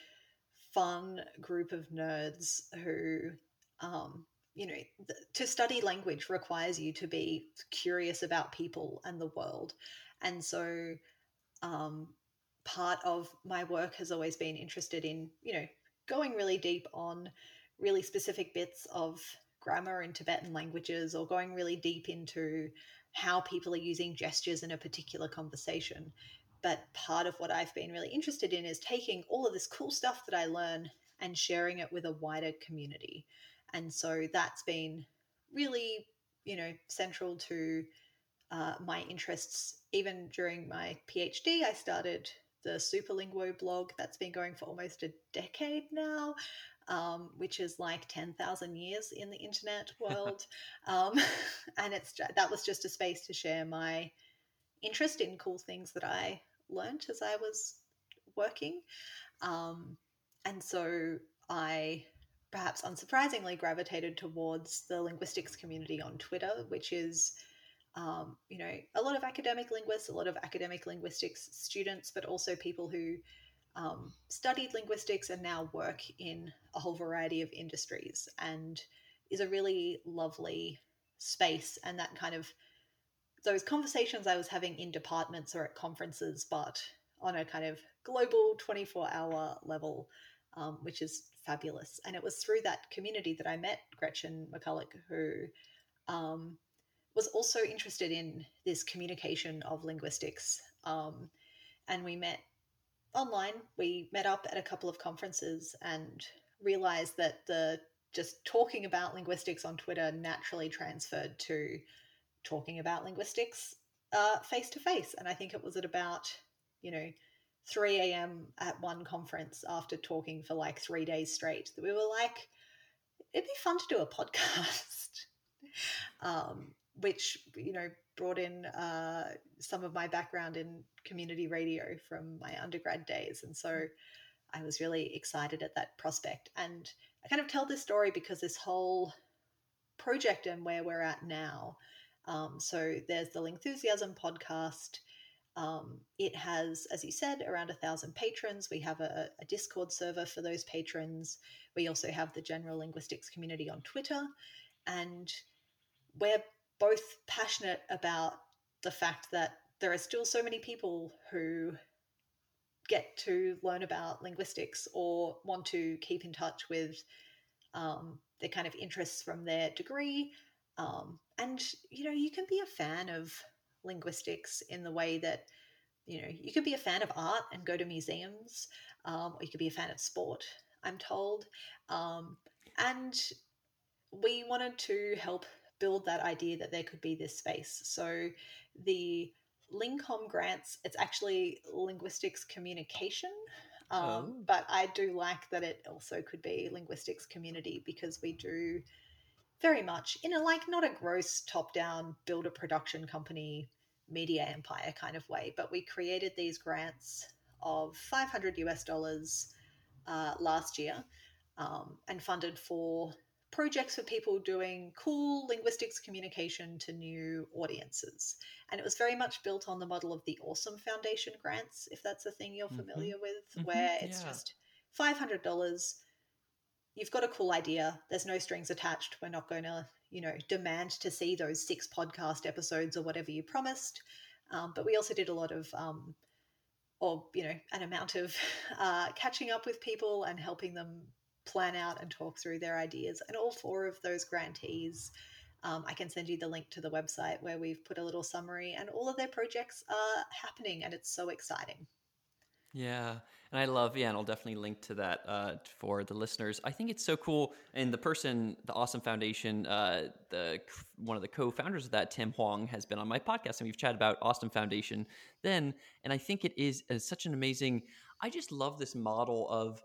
fun group of nerds who, um, you know, th- to study language requires you to be curious about people and the world. And so, um, part of my work has always been interested in, you know, going really deep on really specific bits of grammar in Tibetan languages or going really deep into how people are using gestures in a particular conversation. But part of what I've been really interested in is taking all of this cool stuff that I learn and sharing it with a wider community. And so that's been really, you know, central to uh, my interests. Even during my PhD, I started the Superlinguo blog that's been going for almost a decade now. Um, which is like 10,000 years in the internet world. um, and it's that was just a space to share my interest in cool things that I learned as I was working. Um, and so I perhaps unsurprisingly gravitated towards the linguistics community on Twitter, which is um, you know, a lot of academic linguists, a lot of academic linguistics students, but also people who um, studied linguistics and now work in a whole variety of industries and is a really lovely space and that kind of those conversations I was having in departments or at conferences, but on a kind of global 24 hour level, um, which is fabulous. And it was through that community that I met Gretchen McCulloch, who um, was also interested in this communication of linguistics. Um, and we met online. We met up at a couple of conferences and realized that the just talking about linguistics on Twitter naturally transferred to talking about linguistics face to face. And I think it was at about, you know, 3 a.m. at one conference after talking for like three days straight that we were like, it'd be fun to do a podcast. um, which you know brought in uh, some of my background in community radio from my undergrad days, and so I was really excited at that prospect. And I kind of tell this story because this whole project and where we're at now. Um, so there's the Lingthusiasm podcast. Um, it has, as you said, around a thousand patrons. We have a, a, Discord server for those patrons. We also have the general linguistics community on Twitter. And we're both passionate about the fact that there are still so many people who get to learn about linguistics or want to keep in touch with um, their kind of interests from their degree. Um, and, you know, you can be a fan of linguistics in the way that, you know, you could be a fan of art and go to museums, um, or you could be a fan of sport, I'm told. Um, and we wanted to help build that idea that there could be this space. So the Lingcom grants, it's actually linguistics communication. Um, oh. But I do like that it also could be linguistics community because we do very much in a like not a gross top down build a production company media empire kind of way, but we created these grants of 500 US dollars uh, last year um, and funded for projects for people doing cool linguistics communication to new audiences. And it was very much built on the model of the Awesome Foundation grants, if that's a thing you're mm-hmm. familiar with, mm-hmm. where it's yeah. just $500. You've got a cool idea. There's no strings attached. We're not going to, you know, demand to see those six podcast episodes or whatever you promised. Um, but we also did a lot of um, or you know an amount of uh, catching up with people and helping them plan out and talk through their ideas. And all four of those grantees, um, I can send you the link to the website where we've put a little summary, and all of their projects are happening, and it's so exciting. Yeah, and I love, yeah, and I'll definitely link to that uh, for the listeners. I think it's so cool. And the person, the Awesome Foundation, uh, the one of the co-founders of that, Tim Hwang, has been on my podcast, and we've chatted about Awesome Foundation then. And I think it is uh, such an amazing. I just love this model of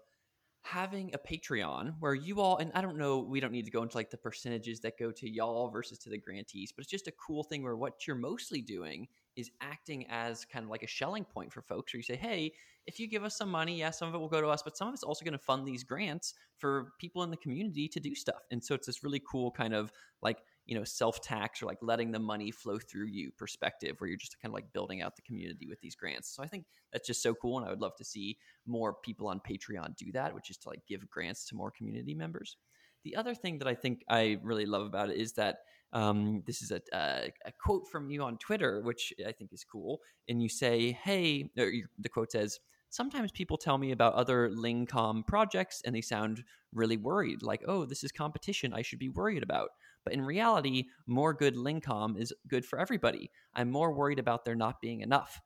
having a Patreon where you all, and I don't know, we don't need to go into like the percentages that go to y'all versus to the grantees, but it's just a cool thing where what you're mostly doing is acting as kind of like a Schelling point for folks where you say, hey, if you give us some money, yeah, some of it will go to us, but some of it's also going to fund these grants for people in the community to do stuff. And so it's this really cool kind of like, you know, self tax or like letting the money flow through you perspective where you're just kind of like building out the community with these grants. So I think that's just so cool. And I would love to see more people on Patreon do that, which is to like give grants to more community members. The other thing that I think I really love about it is that um, this is a, a, a, quote from you on Twitter, which I think is cool. And you say, hey, the quote says, sometimes people tell me about other Lingcom projects and they sound really worried, like, oh, this is competition I should be worried about. But in reality, more good Lingcom is good for everybody. I'm more worried about there not being enough.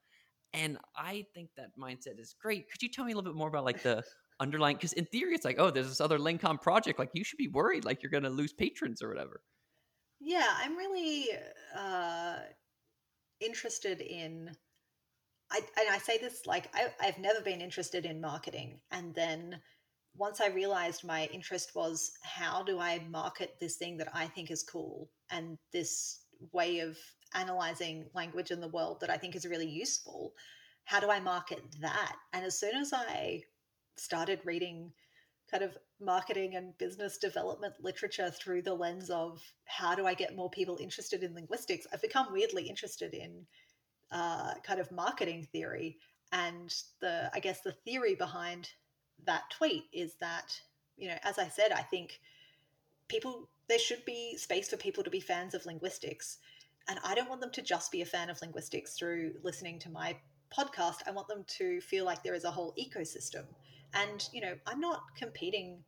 And I think that mindset is great. Could you tell me a little bit more about like the underlying? Because in theory, it's like, oh, there's this other Lingcom project. Like you should be worried, like you're going to lose patrons or whatever. Yeah, I'm really uh, interested in. I and I say this like I, I've never been interested in marketing, and then once I realized my interest was how do I market this thing that I think is cool and this way of analyzing language in the world that I think is really useful. How do I market that? And as soon as I started reading kind of marketing and business development literature through the lens of how do I get more people interested in linguistics, I've become weirdly interested in uh, kind of marketing theory. And the, I guess, the theory behind that tweet is that, you know, as I said, I think people, there should be space for people to be fans of linguistics. And I don't want them to just be a fan of linguistics through listening to my podcast. I want them to feel like there is a whole ecosystem. And, you know, I'm not competing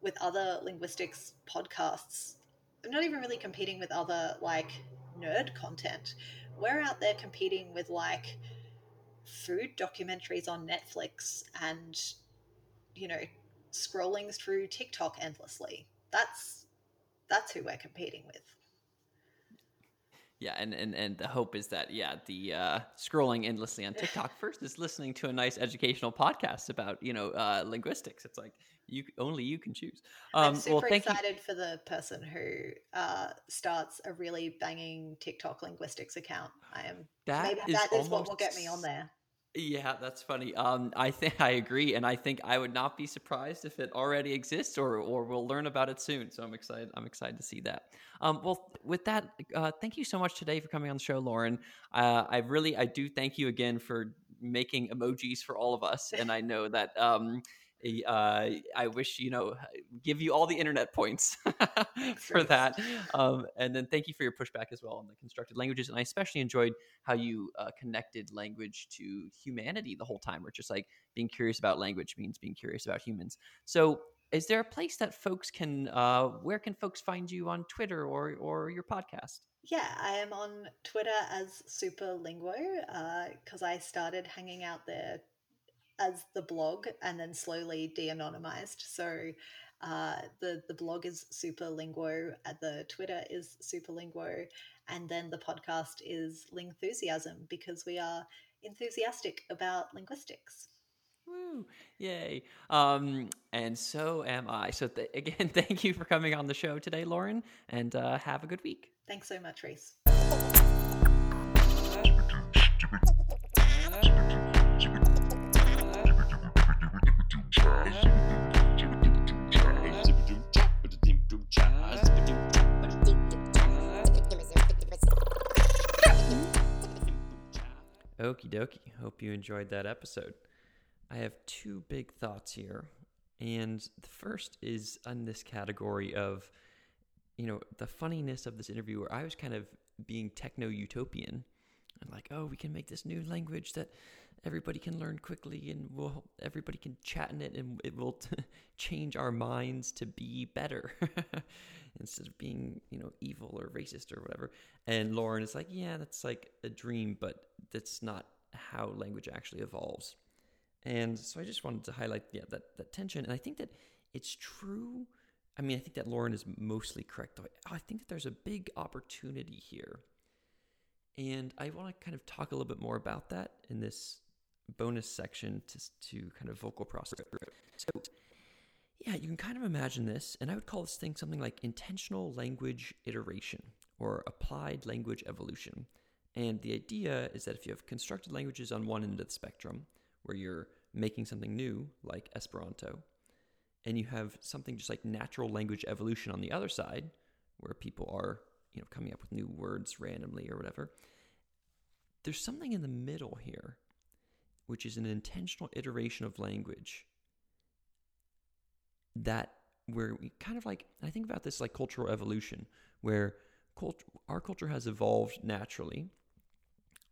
with other linguistics podcasts. I'm not even really competing with other like nerd content. We're out there competing with like food documentaries on Netflix and you know scrolling through TikTok endlessly. That's that's who we're competing with. Yeah, and, and and the hope is that yeah, the uh, scrolling endlessly on TikTok first is listening to a nice educational podcast about you know uh, linguistics. It's like you only you can choose. Um, I'm super well, excited you. for the person who uh, starts a really banging TikTok linguistics account. I am that maybe is that is what will get me on there. Yeah, that's funny. Um, I think I agree, and I think I would not be surprised if it already exists, or or we'll learn about it soon. So I'm excited. I'm excited to see that. Um, well, with that, uh, thank you so much today for coming on the show, Lauren. Uh, I really, I do thank you again for making emojis for all of us, and I know that um, uh, I wish you know give you all the internet points for that. Um, and then thank you for your pushback as well on the constructed languages. And I especially enjoyed how you uh, connected language to humanity the whole time. Where just like being curious about language means being curious about humans. So. Is there a place that folks can? Uh, where can folks find you on Twitter or or your podcast? Yeah, I am on Twitter as Superlinguo because uh, I started hanging out there as the blog and then slowly de-anonymized. So uh, the the blog is Superlinguo, uh, the Twitter is Superlinguo, and then the podcast is Lingthusiasm because we are enthusiastic about linguistics. Woo! Yay! Um, and so am I. So th- again, thank you for coming on the show today, Lauren, and uh, have a good week. Thanks so much, Rhys. Okie dokie. Hope you enjoyed that episode. I have two big thoughts here. And the first is on this category of, you know, the funniness of this interview where I was kind of being techno utopian and like, oh, we can make this new language that everybody can learn quickly and we'll, everybody can chat in it and it will t- change our minds to be better instead of being, you know, evil or racist or whatever. And Lauren is like, yeah, that's like a dream, but that's not how language actually evolves. And so I just wanted to highlight yeah, that, that tension. And I think that it's true. I mean, I think that Lauren is mostly correct. I think that there's a big opportunity here. And I want to kind of talk a little bit more about that in this bonus section to, to kind of vocal process. So, yeah, you can kind of imagine this, and I would call this thing something like intentional language iteration or applied language evolution. And the idea is that if you have constructed languages on one end of the spectrum, where you're making something new, like Esperanto, and you have something just like natural language evolution on the other side, where people are, you know, coming up with new words randomly or whatever. There's something in the middle here, which is an intentional iteration of language that where we kind of like I think about this like cultural evolution, where cult- our culture has evolved naturally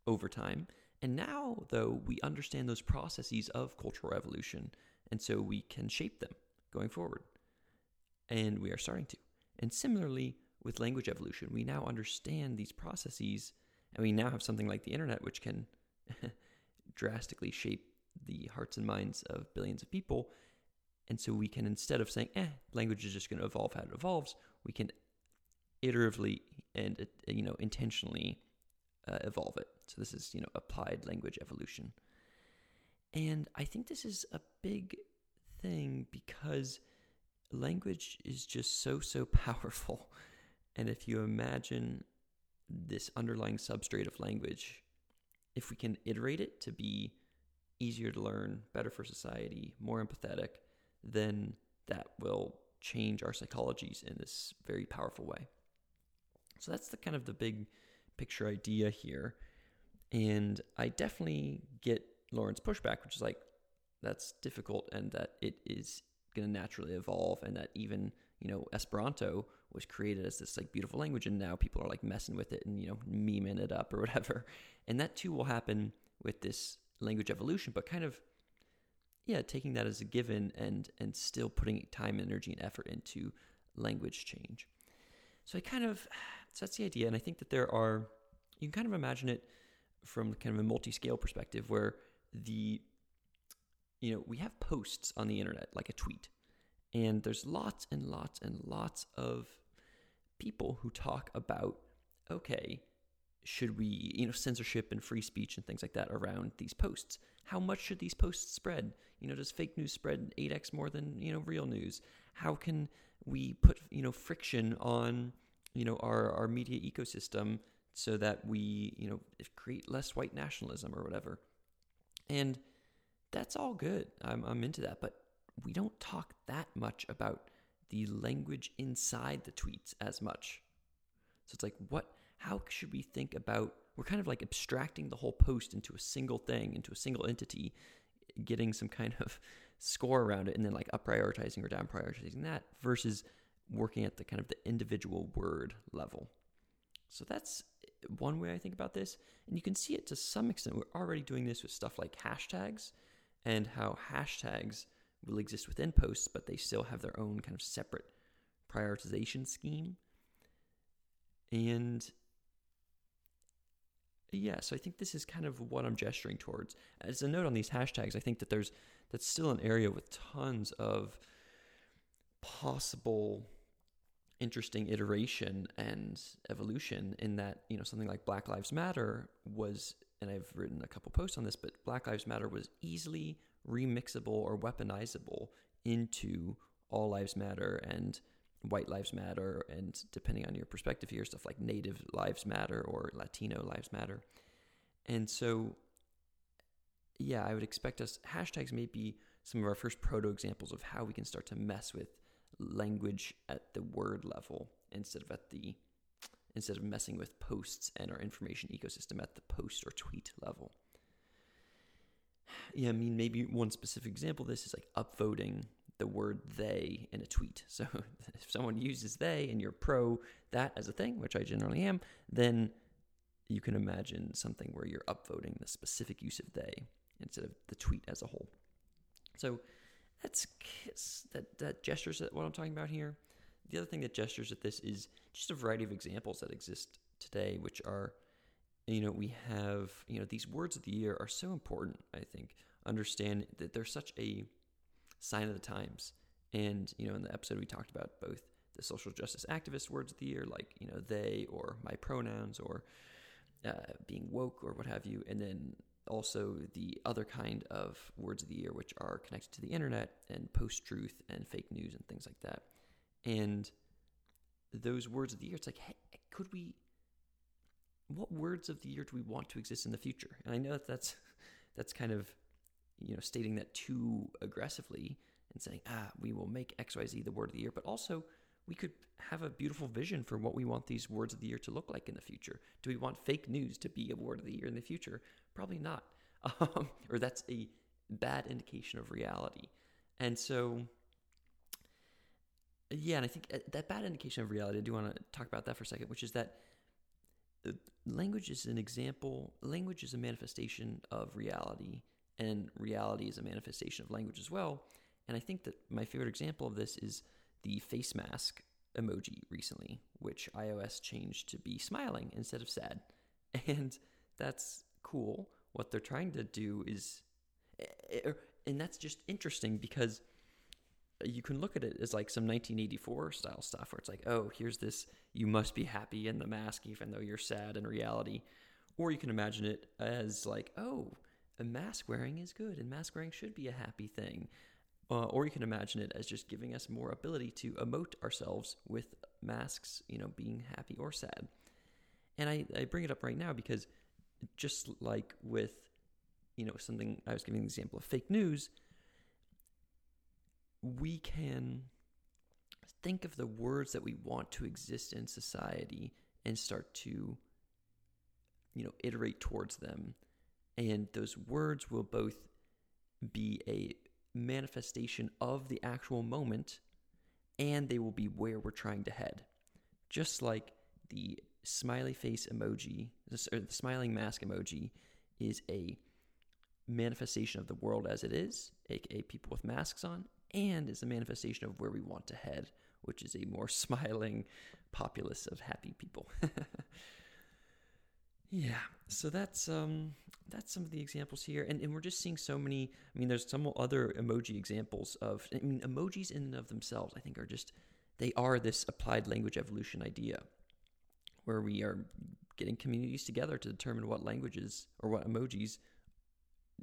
over time, and now, though, we understand those processes of cultural evolution, and so we can shape them going forward. And we are starting to. And similarly, with language evolution, we now understand these processes, and we now have something like the internet, which can drastically shape the hearts and minds of billions of people. And so we can, instead of saying, eh, language is just going to evolve how it evolves, we can iteratively and, you know, intentionally uh, evolve it. So this is, you know, applied language evolution. And I think this is a big thing because language is just so, so powerful. And if you imagine this underlying substrate of language, if we can iterate it to be easier to learn, better for society, more empathetic, then that will change our psychologies in this very powerful way. So that's the kind of the big picture idea here. And I definitely get Lauren's pushback, which is like, that's difficult and that it is going to naturally evolve and that even, you know, Esperanto was created as this like beautiful language and now people are like messing with it and, you know, memeing it up or whatever. And that too will happen with this language evolution, but kind of, yeah, taking that as a given and, and still putting time, energy, and effort into language change. So I kind of, so that's the idea. And I think that there are, you can kind of imagine it from kind of a multi scale perspective where the, you know, we have posts on the internet, like a tweet, and there's lots and lots and lots of people who talk about, okay, should we, you know, censorship and free speech and things like that around these posts? How much should these posts spread? You know, does fake news spread 8x more than, you know, real news? How can we put, you know, friction on, you know our our media ecosystem so that we you know create less white nationalism or whatever and that's all good i'm, I'm into that but we don't talk that much about the language inside the tweets as much so it's like what how should we think about we're kind of like abstracting the whole post into a single thing into a single entity getting some kind of score around it and then like up prioritizing or down prioritizing that versus working at the kind of the individual word level. So that's one way I think about this. And you can see it to some extent. We're already doing this with stuff like hashtags and how hashtags will exist within posts, but they still have their own kind of separate prioritization scheme. And yeah, so I think this is kind of what I'm gesturing towards. As a note on these hashtags, I think that there's that's still an area with tons of possible interesting iteration and evolution in that you know something like black lives matter was and i've written a couple posts on this but black lives matter was easily remixable or weaponizable into all lives matter and white lives matter and depending on your perspective here stuff like native lives matter or latino lives matter and so yeah i would expect us hashtags may be some of our first proto examples of how we can start to mess with language at the word level instead of at the instead of messing with posts and our information ecosystem at the post or tweet level. Yeah, I mean maybe one specific example of this is like upvoting the word they in a tweet. So if someone uses they and you're pro that as a thing, which I generally am, then you can imagine something where you're upvoting the specific use of they instead of the tweet as a whole. So that's that that gestures at what I'm talking about here. The other thing that gestures at this is just a variety of examples that exist today, which are, you know, we have, you know, these words of the year are so important, I think. Understand that they're such a sign of the times. And, you know, in the episode we talked about both the social justice activist words of the year, like, you know, they or my pronouns or uh, being woke or what have you. And then also the other kind of words of the year, which are connected to the internet and post truth and fake news and things like that. And those words of the year, it's like, hey, could we? What words of the year do we want to exist in the future? And I know that that's that's kind of you know stating that too aggressively and saying, ah, we will make X Y Z the word of the year, but also we could have a beautiful vision for what we want these words of the year to look like in the future. Do we want fake news to be a word of the year in the future? Probably not. Um, or that's a bad indication of reality. And so, yeah, and I think uh, that bad indication of reality, I do want to talk about that for a second, which is that language is an example, language is a manifestation of reality, and reality is a manifestation of language as well. And I think that my favorite example of this is the face mask emoji recently, which iOS changed to be smiling instead of sad. And that's cool. What they're trying to do is, eh, eh, and that's just interesting because you can look at it as like some 1984 style stuff where it's like, oh, here's this, you must be happy in the mask, even though you're sad in reality. Or you can imagine it as like, oh, a mask wearing is good and mask wearing should be a happy thing. Uh, or you can imagine it as just giving us more ability to emote ourselves with masks, you know, being happy or sad. And I, I bring it up right now because just like with, you know, something I was giving the example of fake news, we can think of the words that we want to exist in society and start to, you know, iterate towards them. And those words will both be a manifestation of the actual moment and they will be where we're trying to head. Just like the smiley face emoji, or the smiling mask emoji, is a manifestation of the world as it is, aka people with masks on, and is a manifestation of where we want to head, which is a more smiling populace of happy people. yeah, so that's um that's some of the examples here. And, and we're just seeing so many. I mean, there's some other emoji examples of, I mean, emojis in and of themselves, I think, are just, they are this applied language evolution idea where we are getting communities together to determine what languages or what emojis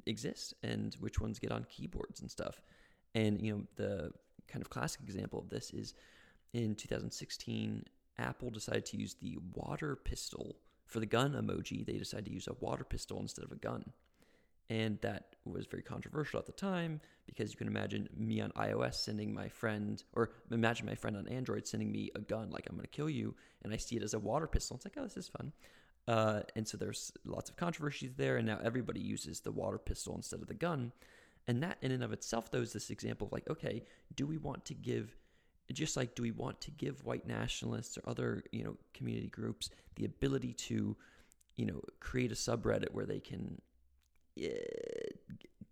exist and which ones get on keyboards and stuff. And, you know, the kind of classic example of this is in 2016, Apple decided to use the water pistol for the gun emoji, they decided to use a water pistol instead of a gun. And that was very controversial at the time because you can imagine me on iOS sending my friend, or imagine my friend on Android sending me a gun, like I'm going to kill you, and I see it as a water pistol. It's like, oh, this is fun. Uh, and so there's lots of controversies there, and now everybody uses the water pistol instead of the gun. And that, in and of itself, though, is this example of like, okay, do we want to give just like do we want to give white nationalists or other you know community groups the ability to you know create a subreddit where they can uh,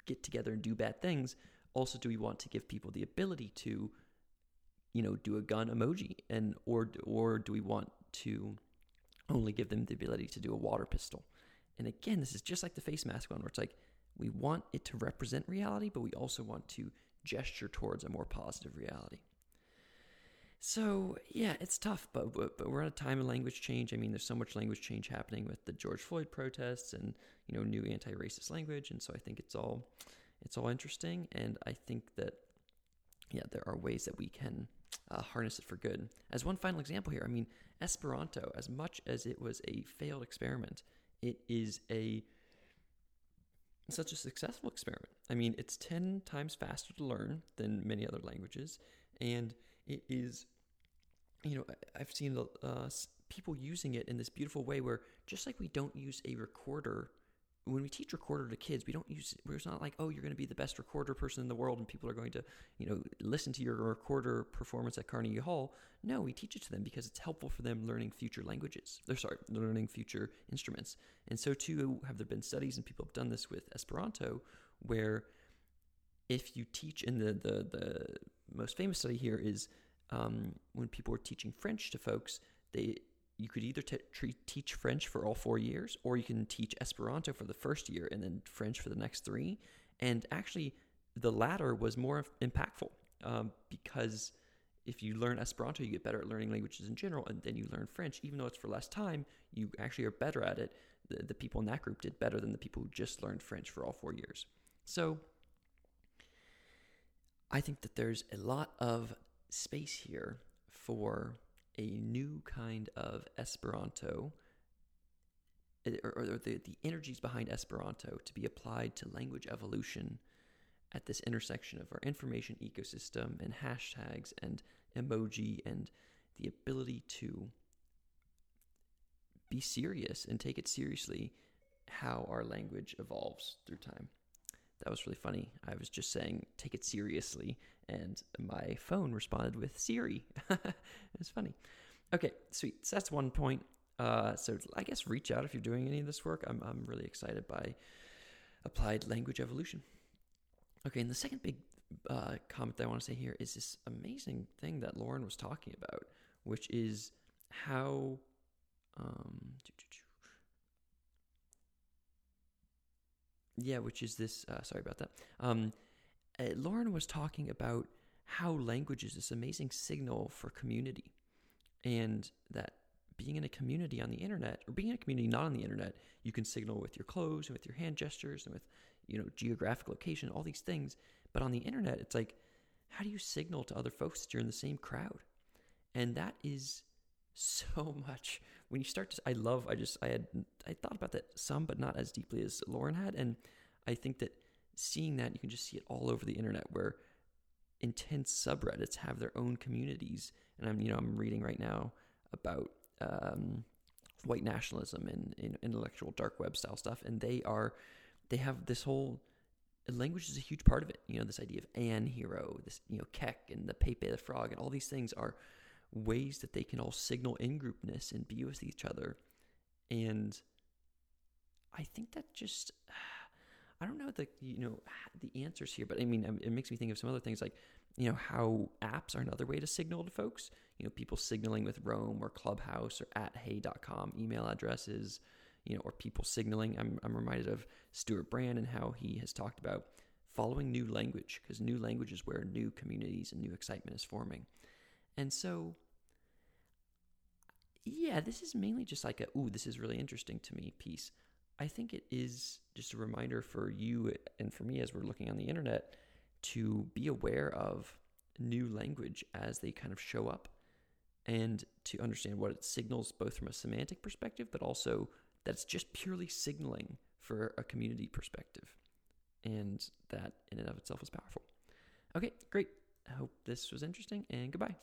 get together and do bad things? Also do we want to give people the ability to you know do a gun emoji? And or or do we want to only give them the ability to do a water pistol? And again this is just like the face mask one where it's like we want it to represent reality but we also want to gesture towards a more positive reality so yeah, it's tough, but, but but we're at a time of language change. I mean, there's so much language change happening with the George Floyd protests and you know new anti-racist language, and so I think it's all it's all interesting, and I think that yeah, there are ways that we can uh, harness it for good. As one final example here, I mean, Esperanto, as much as it was a failed experiment, it is a such a successful experiment. I mean, it's 10 times faster to learn than many other languages, and it is you know, I've seen uh, people using it in this beautiful way where just like we don't use a recorder when we teach recorder to kids, we don't use we're not like, oh, you're going to be the best recorder person in the world and people are going to, you know, listen to your recorder performance at Carnegie Hall. No, we teach it to them because it's helpful for them learning future languages. They're sorry, learning future instruments. And so too have there been studies and people have done this with Esperanto where if you teach in the the, the most famous study here is um, when people were teaching French to folks, they you could either t- teach French for all four years, or you can teach Esperanto for the first year and then French for the next three. And actually, the latter was more impactful um, because if you learn Esperanto, you get better at learning languages in general, and then you learn French, even though it's for less time, you actually are better at it. The, the people in that group did better than the people who just learned French for all four years. So I think that there's a lot of space here for a new kind of Esperanto, eh, or, or the, the energies behind Esperanto to be applied to language evolution at this intersection of our information ecosystem and hashtags and emoji and the ability to be serious and take it seriously how our language evolves through time. That was really funny. I was just saying, take it seriously, and my phone responded with Siri. it was funny. Okay, sweet. So that's one point. Uh, so I guess reach out if you're doing any of this work. I'm, I'm really excited by applied language evolution. Okay, and the second big uh, comment that I want to say here is this amazing thing that Lauren was talking about, which is how. Um, yeah, which is this. Uh, sorry about that. Um, uh, Lauren was talking about how language is this amazing signal for community, and that being in a community on the internet or being in a community not on the internet, you can signal with your clothes and with your hand gestures and with you know geographic location, all these things. But on the internet, it's like, how do you signal to other folks that you're in the same crowd? And that is so much when you start to i love i just i had i thought about that some but not as deeply as lauren had. And i think that seeing that you can just see it all over the internet where intense subreddits have their own communities. And i'm you know i'm reading right now about um, white nationalism and, and intellectual dark web style stuff. And they are they have this whole language is a huge part of it. You know this idea of an hero this you know kek and the pepe the frog and all these things are ways that they can all signal in groupness and be with each other. And I think that just I don't know the you know the answers here, but I mean it makes me think of some other things like you know how apps are another way to signal to folks. You know people signaling with Roam or Clubhouse or at hey.com email addresses. You know or people signaling. I'm I'm reminded of Stewart Brand and how he has talked about following new language because new language is where new communities and new excitement is forming. And so yeah, this is mainly just like a, ooh, this is really interesting to me piece. I think it is just a reminder for you and for me as we're looking on the internet to be aware of new language as they kind of show up and to understand what it signals both from a semantic perspective, but also that it's just purely signaling for a community perspective. And that in and of itself is powerful. Okay, great. I hope this was interesting and goodbye.